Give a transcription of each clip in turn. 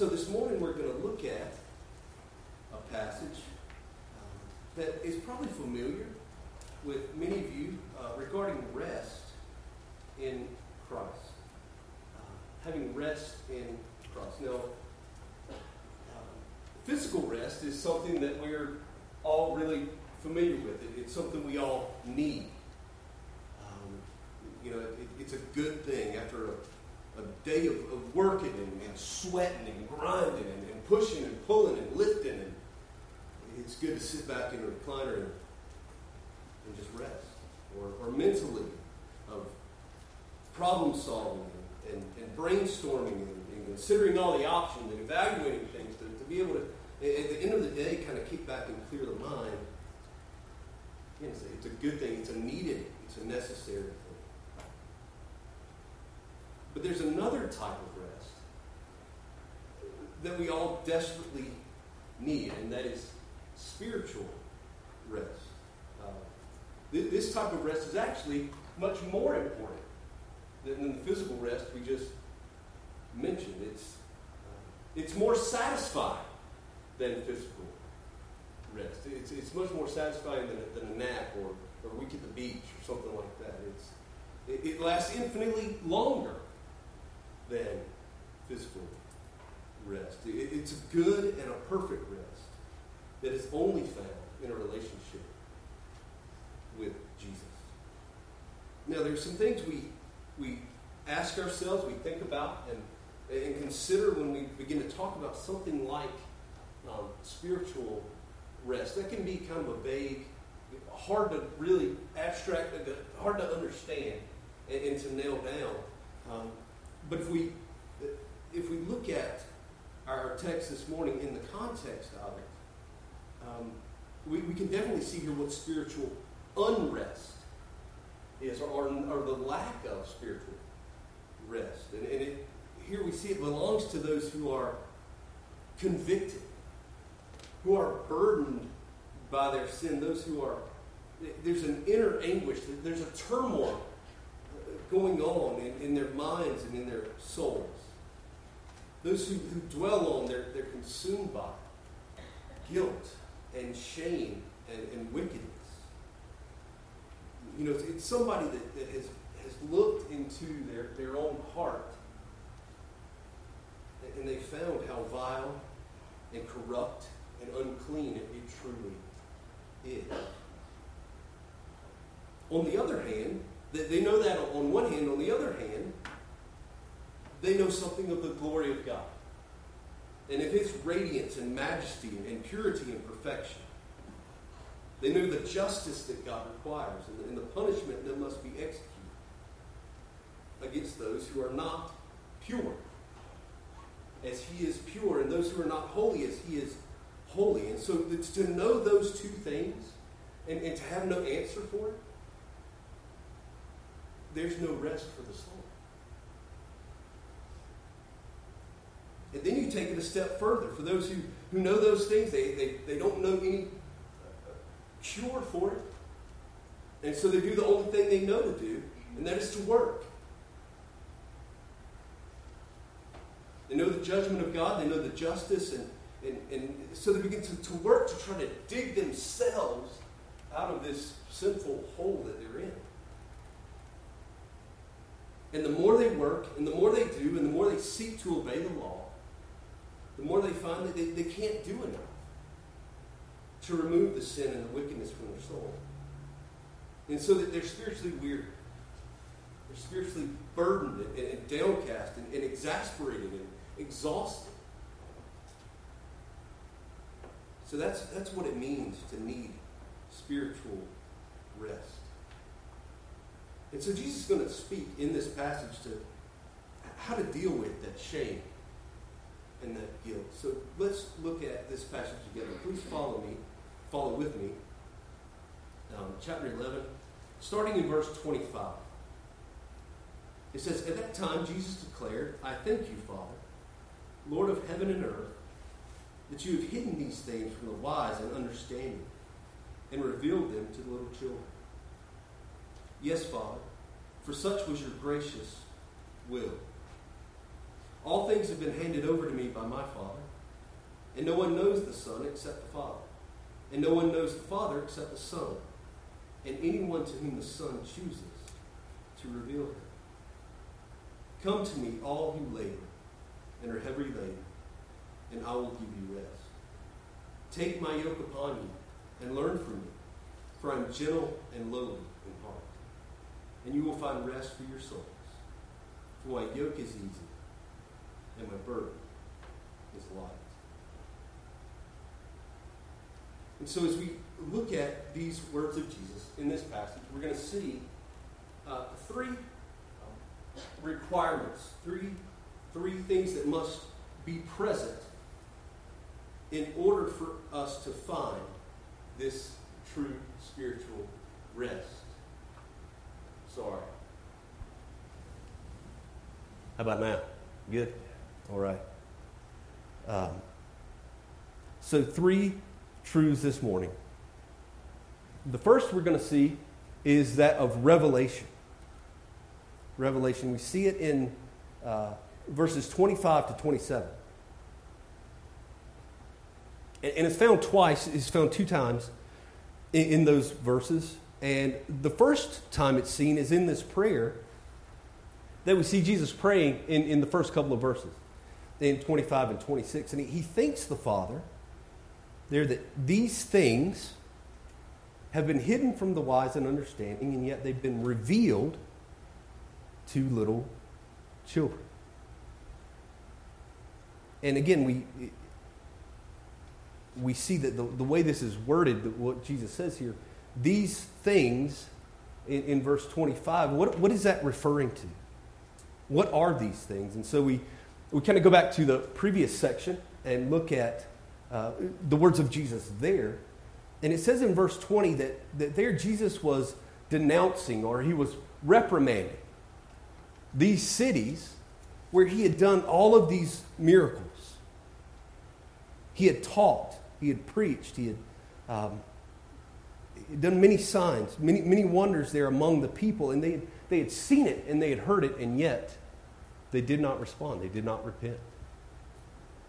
So this morning we're going to look at a passage um, that is probably familiar with many of you uh, regarding rest in Christ. Uh, having rest in Christ. Now, um, physical rest is something that we're all really familiar with. It, it's something we all need. Um, you know, it, it's a good thing after a a day of, of working and, and, sweating and grinding and, and, pushing and pulling and lifting. And it's good to sit back in a recliner and, and just rest. Or, or mentally of problem solving and, and, brainstorming and, considering all the options and evaluating things to, to be able to, at the end of the day, kind of keep back and clear the mind. It's a, good thing. It's a needed, it's a necessary. But there's another type of rest that we all desperately need, and that is spiritual rest. Uh, th- this type of rest is actually much more important than, the physical rest we just mentioned. It's, uh, it's more satisfying than physical rest. It's, it's much more satisfying than a, than a nap or, or a week at the beach or something like that. It's, it, it lasts infinitely longer than physical rest. It's a good and a perfect rest that is only found in a relationship with Jesus. Now, there's some things we, we ask ourselves, we think about, and, and consider when we begin to talk about something like um, spiritual rest. That can be kind of a vague, hard to really abstract, hard to understand and, and to nail down. Um, but if we if we look at our text this morning in the context of it, um, we, we can definitely see here what spiritual unrest is, or, or, the lack of spiritual rest. And, and it, here we see it belongs to those who are convicted, who are burdened by their sin, those who are, there's an inner anguish, there's a turmoil going on in, in their minds and in their souls. Those who, who dwell on, they're, they're consumed by guilt and shame and, and wickedness. You know, it's, it's somebody that, that has, has looked into their, their own heart and they found how vile and corrupt and unclean it, it truly is. On the other hand, they know that on one hand. On the other hand, they know something of the glory of God and of His radiance and majesty and purity and perfection. They know the justice that God requires and the punishment that must be executed against those who are not pure, as He is pure, and those who are not holy, as He is holy. And so it's to know those two things and, and to have no answer for it there's no rest for the soul. And then you take it a step further. For those who, who know those things, they, they, they don't know any uh, cure for it. And so they do the only thing they know to do, and that is to work. They know the judgment of God, they know the justice, and, and, and so they begin to, to work to try to dig themselves out of this sinful hole that they're in. And the more they work, and the more they do, and the more they seek to obey the law, the more they find that they, they can't do enough to remove the sin and the wickedness from their soul. And so that they're spiritually weary. They're spiritually burdened and, and downcast and, and exasperated and exhausted. So that's, that's what it means to need spiritual rest. And so Jesus is going to speak in this passage to how to deal with that shame and that guilt. So let's look at this passage together. Please follow me, follow with me. Um, chapter 11, starting in verse 25. It says, At that time Jesus declared, I thank you, Father, Lord of heaven and earth, that you have hidden these things from the wise and understanding and revealed them to the little children. Yes, Father, for such was your gracious will. All things have been handed over to me by my Father, and no one knows the Son except the Father, and no one knows the Father except the Son, and anyone to whom the Son chooses to reveal him. Come to me, all who labor and are heavy laden, and I will give you rest. Take my yoke upon you and learn from me, for I am gentle and lowly and you will find rest for your souls. For my yoke is easy, and my burden is light. And so, as we look at these words of Jesus in this passage, we're going to see uh, three um, requirements, three, three things that must be present in order for us to find this true spiritual rest. Sorry. How about now? Good? All right. Um, so, three truths this morning. The first we're going to see is that of revelation. Revelation. We see it in uh, verses 25 to 27. And, and, it's found twice, it's found two times in, in those verses. And the first time it's seen is in this prayer that we see Jesus praying in, in the first couple of verses, in 25 and 26. And he, he thanks the Father there that these things have been hidden from the wise and understanding, and yet they've been revealed to little children. And again, we, we see that the, the way this is worded, what Jesus says here, these things in, in verse 25, what, what is that referring to? What are these things? And so we, we kind of go back to the previous section and look at uh, the words of Jesus there. And it says in verse 20 that, that there Jesus was denouncing or he was reprimanding these cities where he had done all of these miracles. He had taught, he had preached, he had um, done many signs, many, many wonders there among the people, and they, they had seen it and they had heard it, and yet they did not respond. They did not repent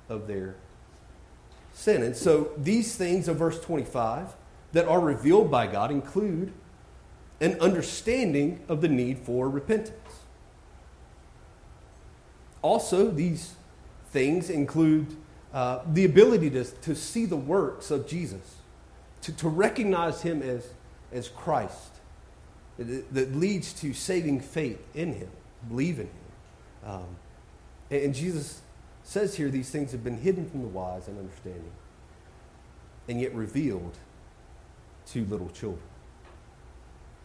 of their sin. And so these things of verse 25 that are revealed by God include an understanding of the need for repentance. Also, these things include uh, the ability to, to see the works of Jesus, to, to recognize him as, as Christ, that, that leads to saving faith in him, believe in him. Um, and, and Jesus says here these things have been hidden from the wise and understanding, and yet revealed to little children.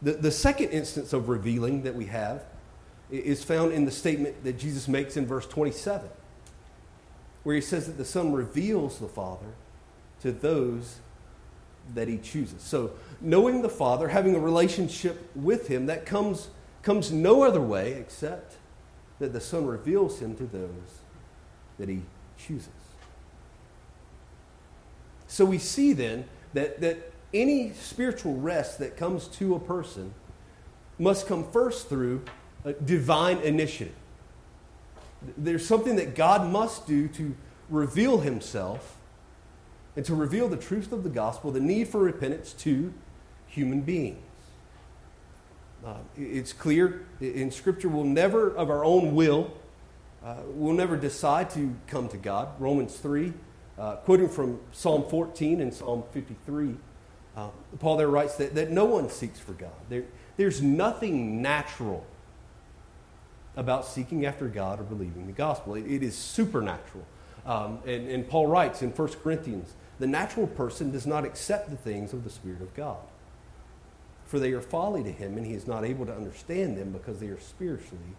The, the second instance of revealing that we have is found in the statement that Jesus makes in verse 27, where he says that the Son reveals the Father to those that he chooses. So, knowing the Father, having a relationship with him, that comes, comes no other way except that the Son reveals him to those that he chooses. So we see then that, that any spiritual rest that comes to a person must come first through a divine initiative. There's something that God must do to reveal himself and to reveal the truth of the gospel, the need for repentance to human beings. Uh, it's clear in Scripture we'll never, of our own will, uh, we'll never decide to come to God. Romans 3, uh, quoting from Psalm 14 and Psalm 53, uh, Paul there writes that, that no one seeks for God. There, there's nothing natural about seeking after God or believing the gospel, it, it is supernatural. Um, and, and Paul writes in 1 Corinthians the natural person does not accept the things of the Spirit of God for they are folly to him, and he is not able to understand them because they are spiritually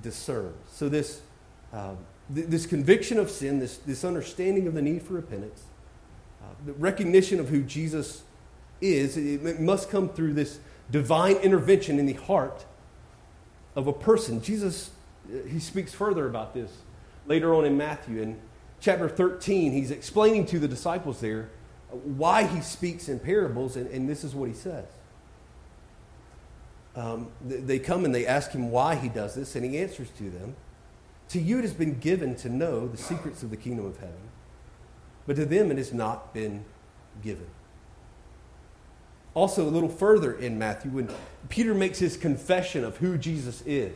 discerned. So, this, uh, th- this conviction of sin, this, this understanding of the need for repentance, uh, the recognition of who Jesus is, it, it must come through this divine intervention in the heart of a person. Jesus, uh, he speaks further about this later on in Matthew. In chapter 13, he's explaining to the disciples there why he speaks in parables, and, and this is what he says. Um, they come and they ask him why he does this, and he answers to them, To you it has been given to know the secrets of the kingdom of heaven, but to them it has not been given. Also, a little further in Matthew, when Peter makes his confession of who Jesus is,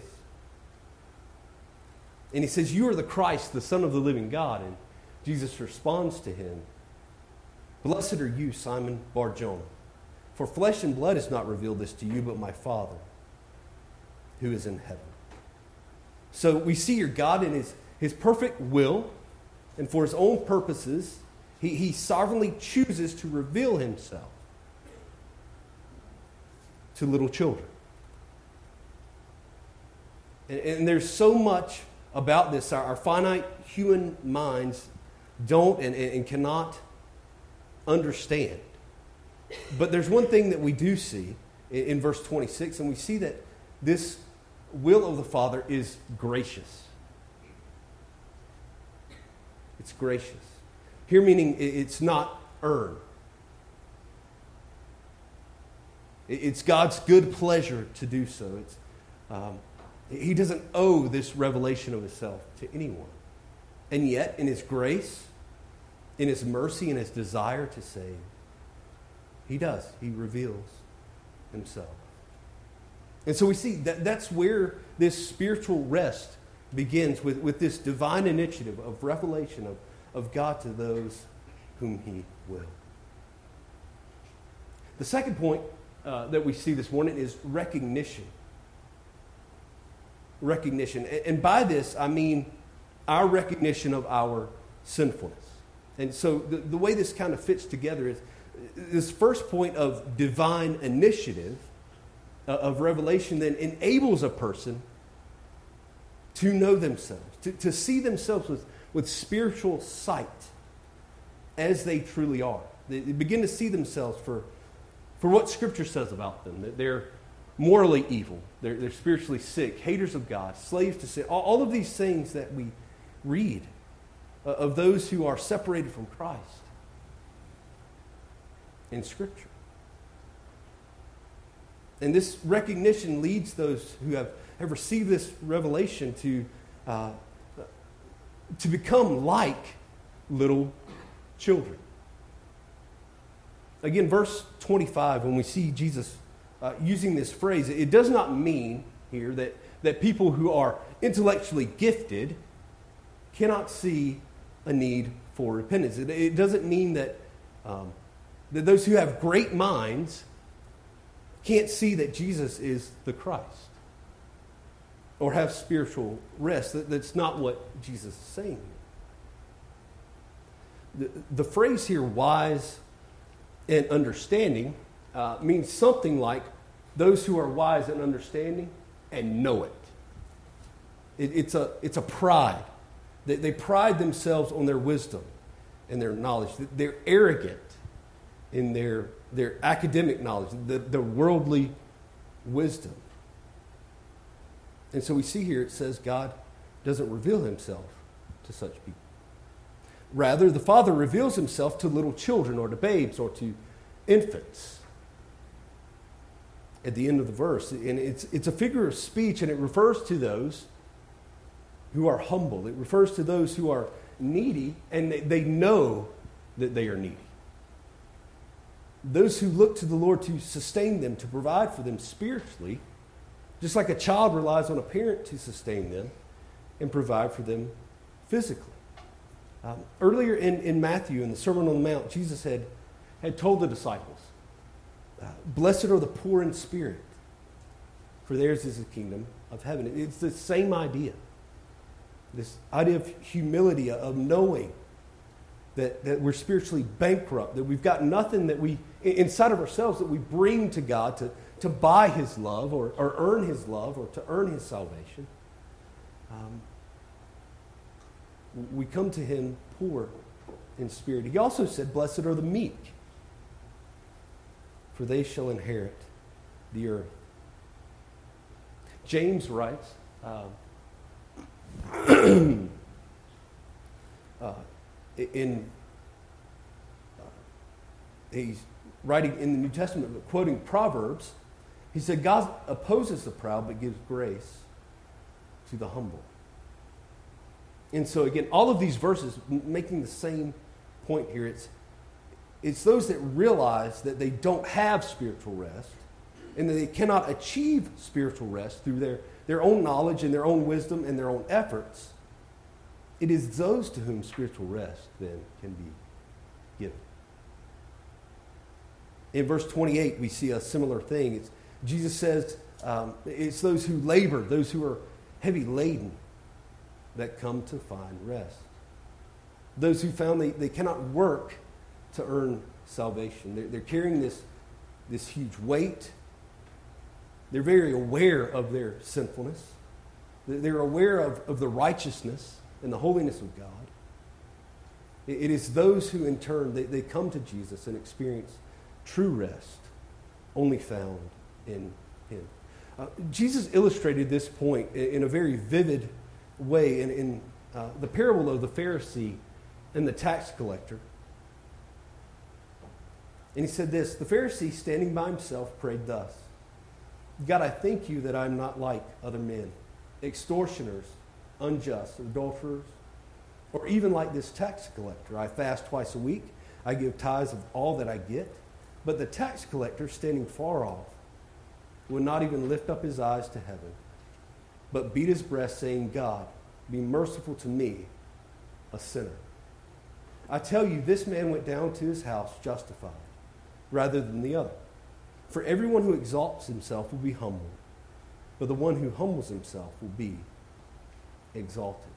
and he says, You are the Christ, the Son of the living God. And Jesus responds to him, Blessed are you, Simon Barjona, for flesh and blood has not revealed this to you, but my Father who is in heaven. So we see your God in his, his perfect will and for his own purposes, he, he sovereignly chooses to reveal himself to little children. And, and there's so much about this. Our, our finite human minds don't and, and cannot understand. But there's one thing that we do see in, in verse 26, and we see that this will of the Father is gracious. It's gracious. Here, meaning it's not earned. It's God's good pleasure to do so. It's, um, he doesn't owe this revelation of himself to anyone. And yet, in his grace, in his mercy, and his desire to save, he does. He reveals himself. And so we see that that's where this spiritual rest begins with, with this divine initiative of revelation of, of God to those whom he will. The second point uh, that we see this morning is recognition. Recognition. And, by this, I mean our recognition of our sinfulness. And so the, the way this kind of fits together is this first point of divine initiative uh, of revelation then enables a person to know themselves, to, to see themselves with, with spiritual sight as they truly are. They, they begin to see themselves for, for what Scripture says about them that they're morally evil, they're, they're spiritually sick, haters of God, slaves to sin, all, all of these things that we read uh, of those who are separated from Christ in Scripture. And this recognition leads those who have, have received this revelation to, uh, to become like little children. Again, verse 25, when we see Jesus uh, using this phrase, it does not mean here that, that people who are intellectually gifted cannot see a need for repentance. It, it doesn't mean that, um, that those who have great minds can't see that Jesus is the Christ or have spiritual rest. That, that's not what Jesus is saying. The, the phrase here, wise and understanding, uh, means something like those who are wise and understanding and know it. it it's, a, it's a pride. They, they pride themselves on their wisdom and their knowledge. They're arrogant in their, their academic knowledge, the, the worldly wisdom. And so we see here it says God doesn't reveal himself to such people. Rather, the Father reveals himself to little children or to babes or to infants. At the end of the verse, and it's, it's a figure of speech, and it refers to those who are humble. It refers to those who are needy, and they, they know that they are needy those who look to the Lord to sustain them, to provide for them spiritually, just like a child relies on a parent to sustain them and provide for them physically. Um, earlier in, in Matthew, in the Sermon on the Mount, Jesus had, had told the disciples, Blessed are the poor in spirit, for theirs is the kingdom of heaven. It's the same idea. This idea of humility, of knowing that, that we're spiritually bankrupt, that we've got nothing that we, inside of ourselves, that we bring to God to, to buy His love or, or earn His love or to earn His salvation. Um, we come to Him poor in spirit. He also said, Blessed are the meek, for they shall inherit the earth. James writes, um, uh, in uh, he's writing in the New Testament, but quoting Proverbs, he said, God opposes the proud but gives grace to the humble. And so, again, all of these verses making the same point here. It's, it's those that realize that they don't have spiritual rest and that they cannot achieve spiritual rest through their, their own knowledge and their own wisdom and their own efforts. It is those to whom spiritual rest then can be given. In verse 28, we see a similar thing. It's, Jesus says um, it's those who labor, those who are heavy laden, that come to find rest. Those who found they, they cannot work to earn salvation. They're, they're carrying this, this huge weight. They're very aware of their sinfulness. They're aware of, of the righteousness and the holiness of God. It, it is those who, in turn, they, they come to Jesus and experience true rest, only found in Him. Uh, Jesus illustrated this point in, in a very vivid way in, in uh, the parable of the Pharisee and the tax collector. And he said this The Pharisee, standing by himself, prayed thus God, I thank you that I'm not like other men, extortioners, unjust, adulterers, or even like this tax collector. I fast twice a week, I give tithes of all that I get. But the tax collector, standing far off, would not even lift up his eyes to heaven but beat his breast, saying, God, be merciful to me, a sinner. I tell you, this man went down to his house justified rather than the other. For everyone who exalts himself will be humbled, but the one who humbles himself will be exalted.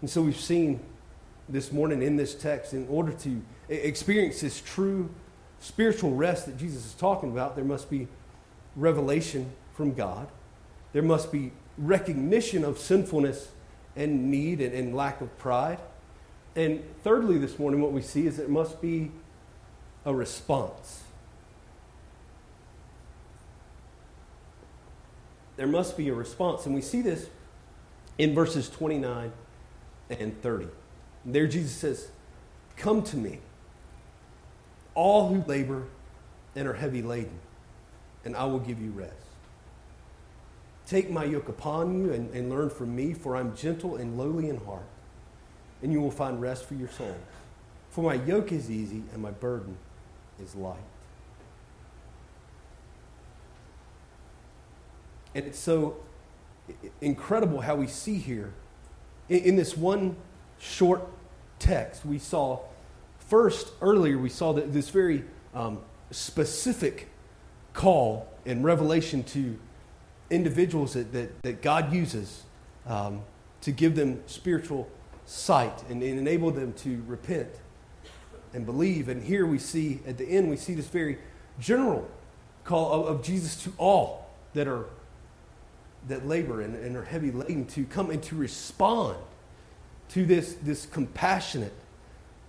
And so we've seen this morning in this text, in order to experience this true spiritual rest that Jesus is talking about, there must be revelation from God. There must be recognition of sinfulness and need and, and lack of pride. And thirdly, this morning, what we see is it must be a response. There must be a response. And we see this in verses 29 and 30. There, Jesus says, Come to me, all who labor and are heavy laden, and I will give you rest. Take my yoke upon you and, and learn from me, for I'm gentle and lowly in heart, and you will find rest for your soul. For my yoke is easy and my burden is light. And it's so incredible how we see here in, this one short text, we saw first earlier, we saw that this very um, specific call and revelation to individuals that, that, that God uses um, to give them spiritual sight and, enable them to repent and believe. And here we see, at the end, we see this very general call of, of Jesus to all that are that labor and, and are heavy laden to come and to respond to this, this compassionate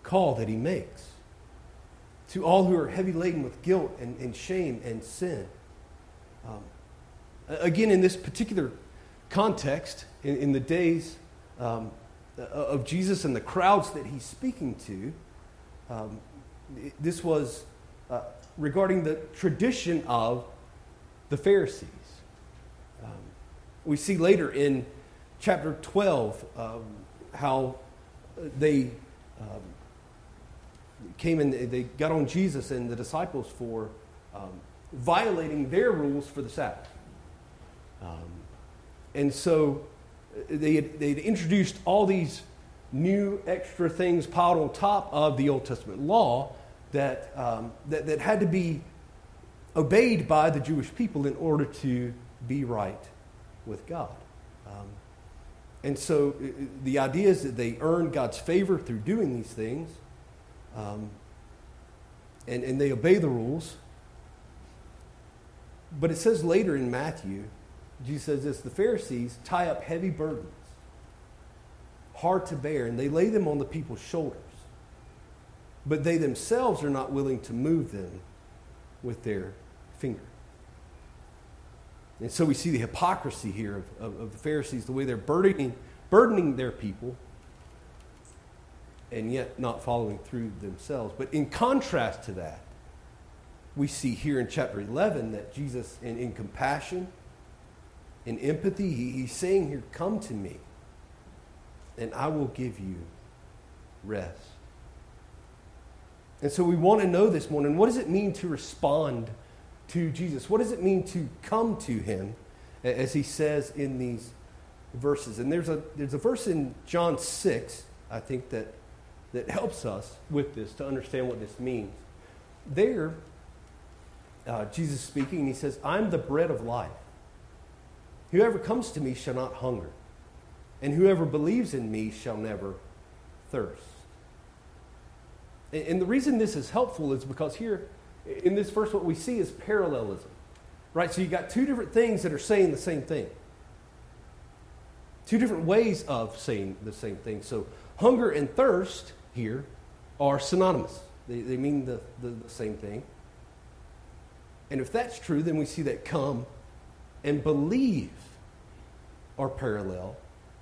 call that he makes. To all who are heavy laden with guilt and, and shame and sin. Um, Again, in this particular context, in, in the days um, of Jesus and the crowds that he's speaking to, um, this was uh, regarding the tradition of the Pharisees. Um, we see later in chapter 12 um, how they um, came and they got on Jesus and the disciples for um, violating their rules for the Sabbath. Um, and so uh, they had, they'd introduced all these new extra things piled on top of the Old Testament law that, um, that, that had to be obeyed by the Jewish people in order to be right with God. Um, and so uh, uh, the idea is that they earn God's favor through doing these things, um, and, and they obey the rules. But it says later in Matthew Jesus says this the Pharisees tie up heavy burdens, hard to bear, and they lay them on the people's shoulders. But they themselves are not willing to move them with their finger. And so we see the hypocrisy here of, of, of the Pharisees, the way they're burdening, burdening their people and yet not following through themselves. But in contrast to that, we see here in chapter 11 that Jesus, in, in compassion, in empathy. He, he's saying here, Come to me, and I will give you rest. And so we want to know this morning what does it mean to respond to Jesus? What does it mean to come to him, as he says in these verses? And there's a, there's a verse in John 6, I think, that, that helps us with this to understand what this means. There, uh, Jesus speaking, he says, I'm the bread of life. Whoever comes to me shall not hunger, and whoever believes in me shall never thirst. And, the reason this is helpful is because here in this verse, what we see is parallelism. Right? So you got two different things that are saying the same thing. Two different ways of saying the same thing. So hunger and thirst here are synonymous. They, they mean the, the, the same thing. And if that's true, then we see that come and believe are parallel,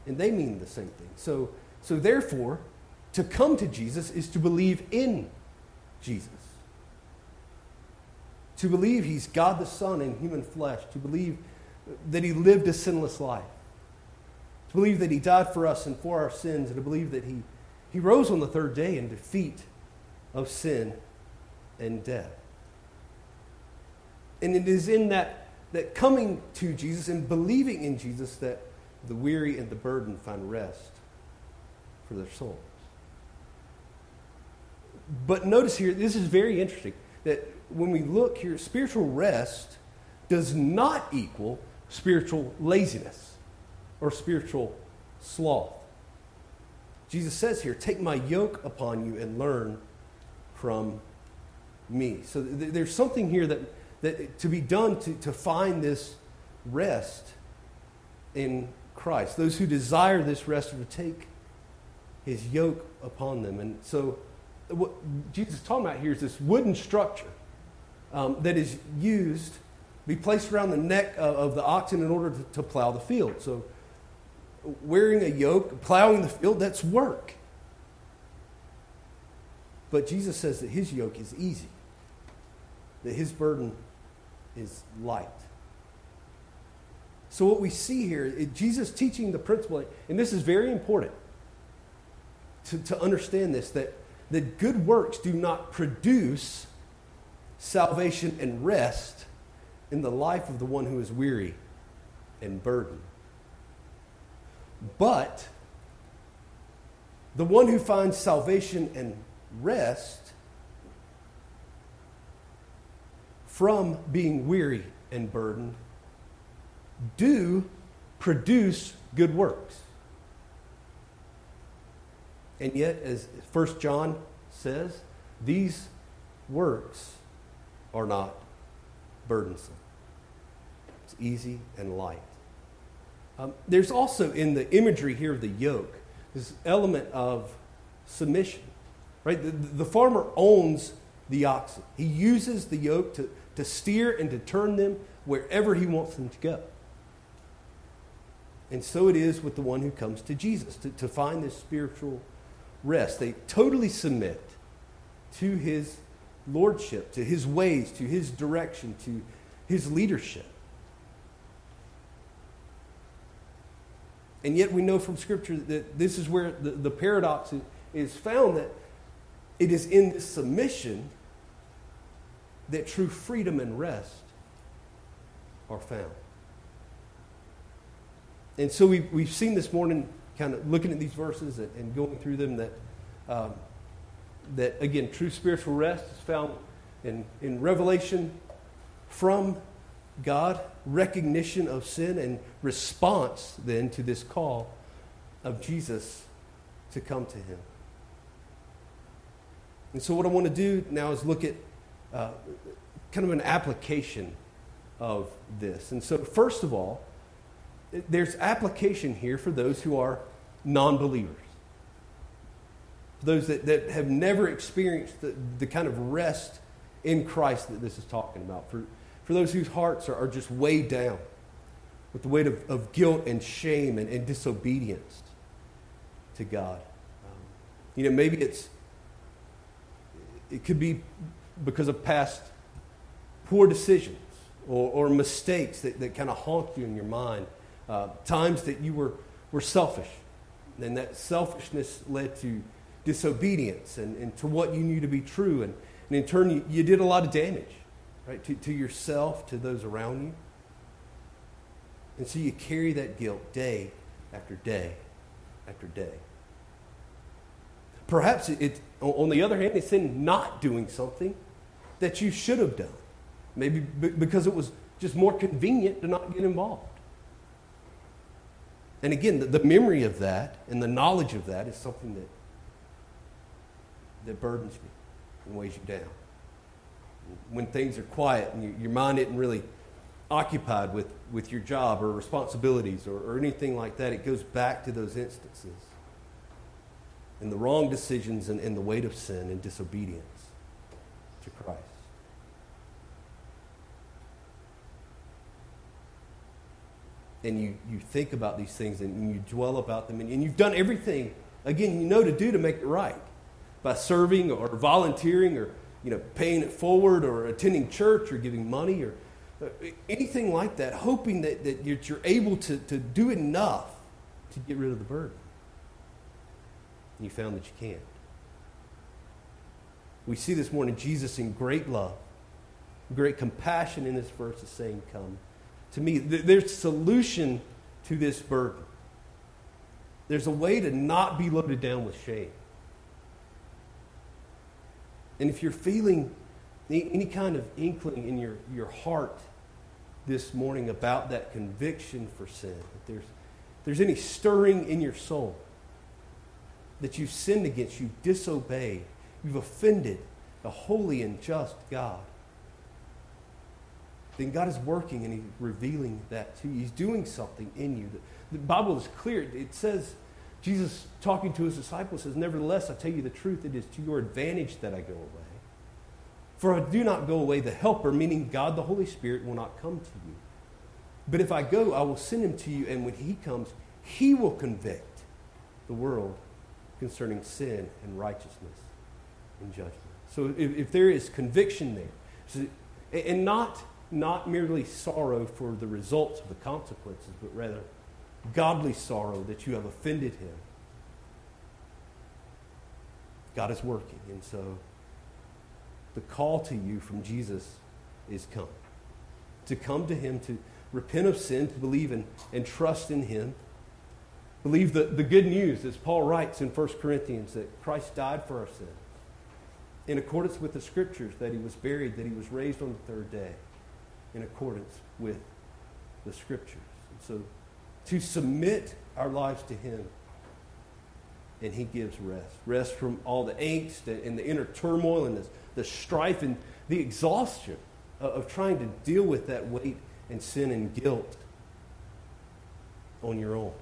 and they mean the same thing. So, so therefore, to come to Jesus is to believe in Jesus. To believe he's God the Son in human flesh, to believe that he lived a sinless life, to believe that he died for us and for our sins, and to believe that he, he rose on the third day in defeat of sin and death. And it is in that, that coming to Jesus and believing in Jesus that the weary and the burdened find rest for their souls. But notice here, this is very interesting that when we look here, spiritual rest does not equal spiritual laziness or spiritual sloth. Jesus says here, Take my yoke upon you and learn from me. So th- there's something here that that to be done to, to find this rest in Christ. Those who desire this rest are to take his yoke upon them. And so, what Jesus is talking about here is this wooden structure um, that is used, be placed around the neck of, of the oxen in order to, to plow the field. So, wearing a yoke, plowing the field, that's work. But Jesus says that his yoke is easy, that his burden is light. So, what we see here, Jesus teaching the principle, and this is very important to, to understand this that, that good works do not produce salvation and rest in the life of the one who is weary and burdened. But the one who finds salvation and rest from being weary and burdened do produce good works. And yet, as 1 John says, these works are not burdensome. It's easy and light. Um, there's also in the imagery here of the yoke this element of submission. Right? The, the farmer owns the oxen. He uses the yoke to, to steer and to turn them wherever he wants them to go. And so it is with the one who comes to Jesus to, to find this spiritual rest. They totally submit to his lordship, to his ways, to his direction, to his leadership. And yet we know from Scripture that this is where the, the paradox is found that it is in this submission that true freedom and rest are found. And so we've, we've seen this morning, kind of looking at these verses and, and going through them, that, um, that again, true spiritual rest is found in, in revelation from God, recognition of sin, and response then to this call of Jesus to come to Him. And so, what I want to do now is look at uh, kind of an application of this. And so, first of all, there's application here for those who are non believers, those that, that have never experienced the, the kind of rest in Christ that this is talking about, for, for those whose hearts are, are just weighed down with the weight of, of guilt and shame and, and disobedience to God. Um, you know, maybe it's, it could be because of past poor decisions or, or mistakes that, that kind of haunt you in your mind, uh, times that you were, were selfish. And that selfishness led to disobedience and, and to what you knew to be true. And, and in turn, you, you did a lot of damage right, to, to yourself, to those around you. And so you carry that guilt day after day after day. Perhaps it, it, on the other hand, it's in not doing something that you should have done. Maybe because it was just more convenient to not get involved. And again, the, the memory of that and the knowledge of that is something that, that burdens you and weighs you down. When things are quiet and you, your mind isn't really occupied with, with your job or responsibilities or, or anything like that, it goes back to those instances and the wrong decisions and, and the weight of sin and disobedience to Christ. And you, you think about these things and you dwell about them, and, you've done everything, again, you know to do to make it right by serving or volunteering or you know, paying it forward or attending church or giving money or uh, anything like that, hoping that, that you're able to, to do enough to get rid of the burden. And you found that you can't. We see this morning Jesus in great love, great compassion in this verse is saying, Come to me. There's a solution to this burden. There's a way to not be loaded down with shame. And if you're feeling any kind of inkling in your, your heart this morning about that conviction for sin, if there's, there's any stirring in your soul that you've sinned against, you've disobeyed, you've offended a holy and just God, then God is working and He's revealing that to you. He's doing something in you. The, the Bible is clear. It says, Jesus talking to his disciples says, Nevertheless, I tell you the truth, it is to your advantage that I go away. For I do not go away, the Helper, meaning God the Holy Spirit, will not come to you. But if I go, I will send him to you, and when he comes, he will convict the world concerning sin and righteousness and judgment. So if, if there is conviction there, and not, not merely sorrow for the results of the consequences, but rather godly sorrow that you have offended him, God is working. And so the call to you from Jesus is come. To come to him, to repent of sin, to believe in and trust in him. Believe the, the good news, as Paul writes in 1 Corinthians, that Christ died for our sins. In accordance with the scriptures, that he was buried, that he was raised on the third day, in accordance with the scriptures. And so to submit our lives to him, and he gives rest. Rest from all the angst and the inner turmoil and the, the strife and the exhaustion of, of trying to deal with that weight and sin and guilt on your own.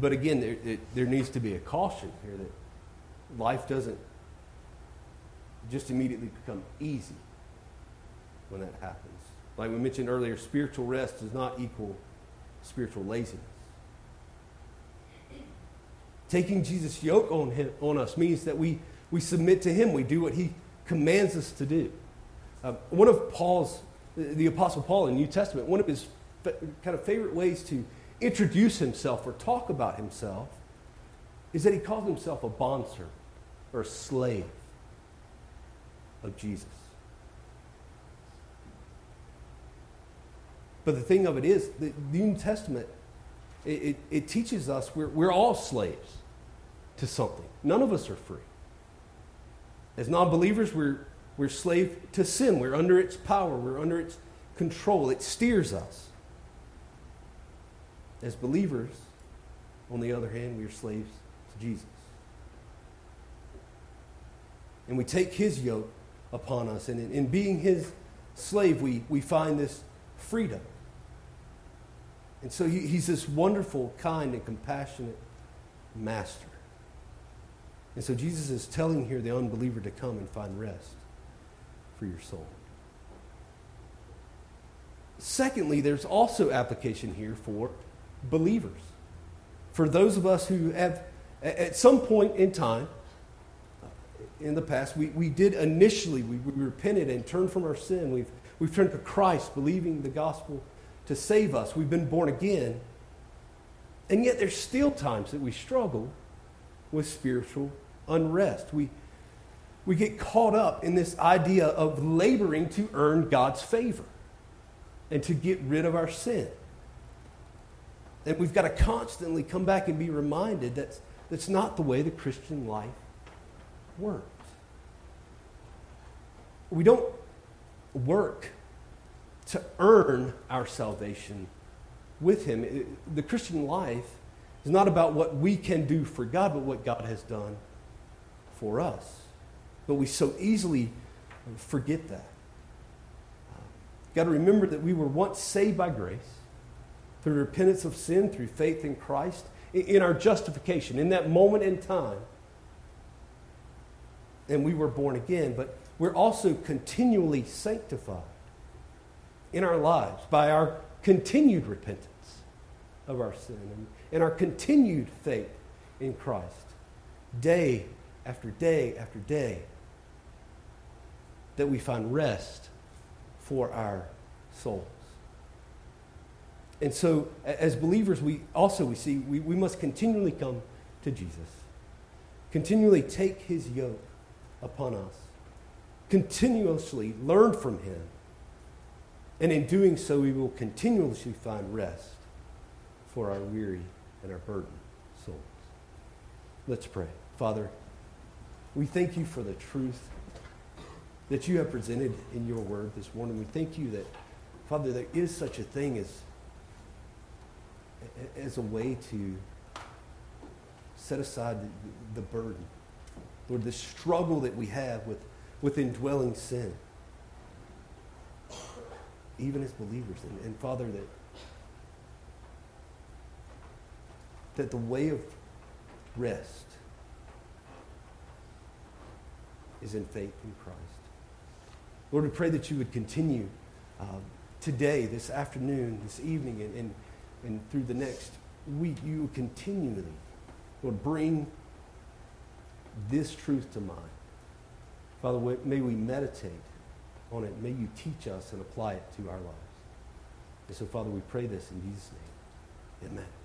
But again, there, there needs to be a caution here that life doesn't just immediately become easy when that happens. Like we mentioned earlier, spiritual rest does not equal spiritual laziness. Taking Jesus' yoke on, him, on us means that we, we submit to him. We do what he commands us to do. Uh, one of Paul's, the Apostle Paul in the New Testament, one of his kind of favorite ways to introduce himself or talk about himself is that he calls himself a bondservant or a slave of Jesus. But the thing of it is, the New Testament, it, it, it teaches us we're, we're all slaves to something. None of us are free. As non believers, we're, we're slave to sin. We're under its power, we're under its control. It steers us. As believers, on the other hand, we are slaves to Jesus. And we take his yoke upon us. And in, in being his slave, we, we find this freedom. And so he, he's this wonderful, kind, and compassionate master. And so Jesus is telling here the unbeliever to come and find rest for your soul. Secondly, there's also application here for believers. For those of us who have, at some point in time, in the past. We, we did initially, we, we repented and turned from our sin. We've, we've turned to Christ, believing the gospel to save us. We've been born again. And yet, there's still times that we struggle with spiritual unrest. We, we get caught up in this idea of laboring to earn God's favor and to get rid of our sin. And we've got to constantly come back and be reminded that that's not the way the Christian life works. We don't work to earn our salvation with Him. the Christian life is not about what we can do for God, but what God has done for us. But we so easily forget that. You've got to remember that we were once saved by grace through repentance of sin, through faith in Christ, in our justification, in that moment in time. And we were born again, but we're also continually sanctified in our lives by our continued repentance of our sin and, and our continued faith in Christ, day after day after day, that we find rest for our souls. And so, as believers, we also we see we, we must continually come to Jesus, continually take his yoke upon us, continuously learn from him, and in doing so, we will continuously find rest for our weary and our burdened souls. Let's pray. Father, we thank you for the truth that you have presented in your word this morning. We thank you that, Father, there is such a thing as, as a way to set aside the, the burden. Lord, the struggle that we have with, with indwelling sin, even as believers. And, and Father, that that the way of rest is in faith in Christ. Lord, we pray that you would continue um, today, this afternoon, this evening, and, and, and through the next week. You continually, Lord, bring this truth to mind. Father, may we meditate on it. May you teach us and apply it to our lives. And so, Father, we pray this in Jesus' name. Amen.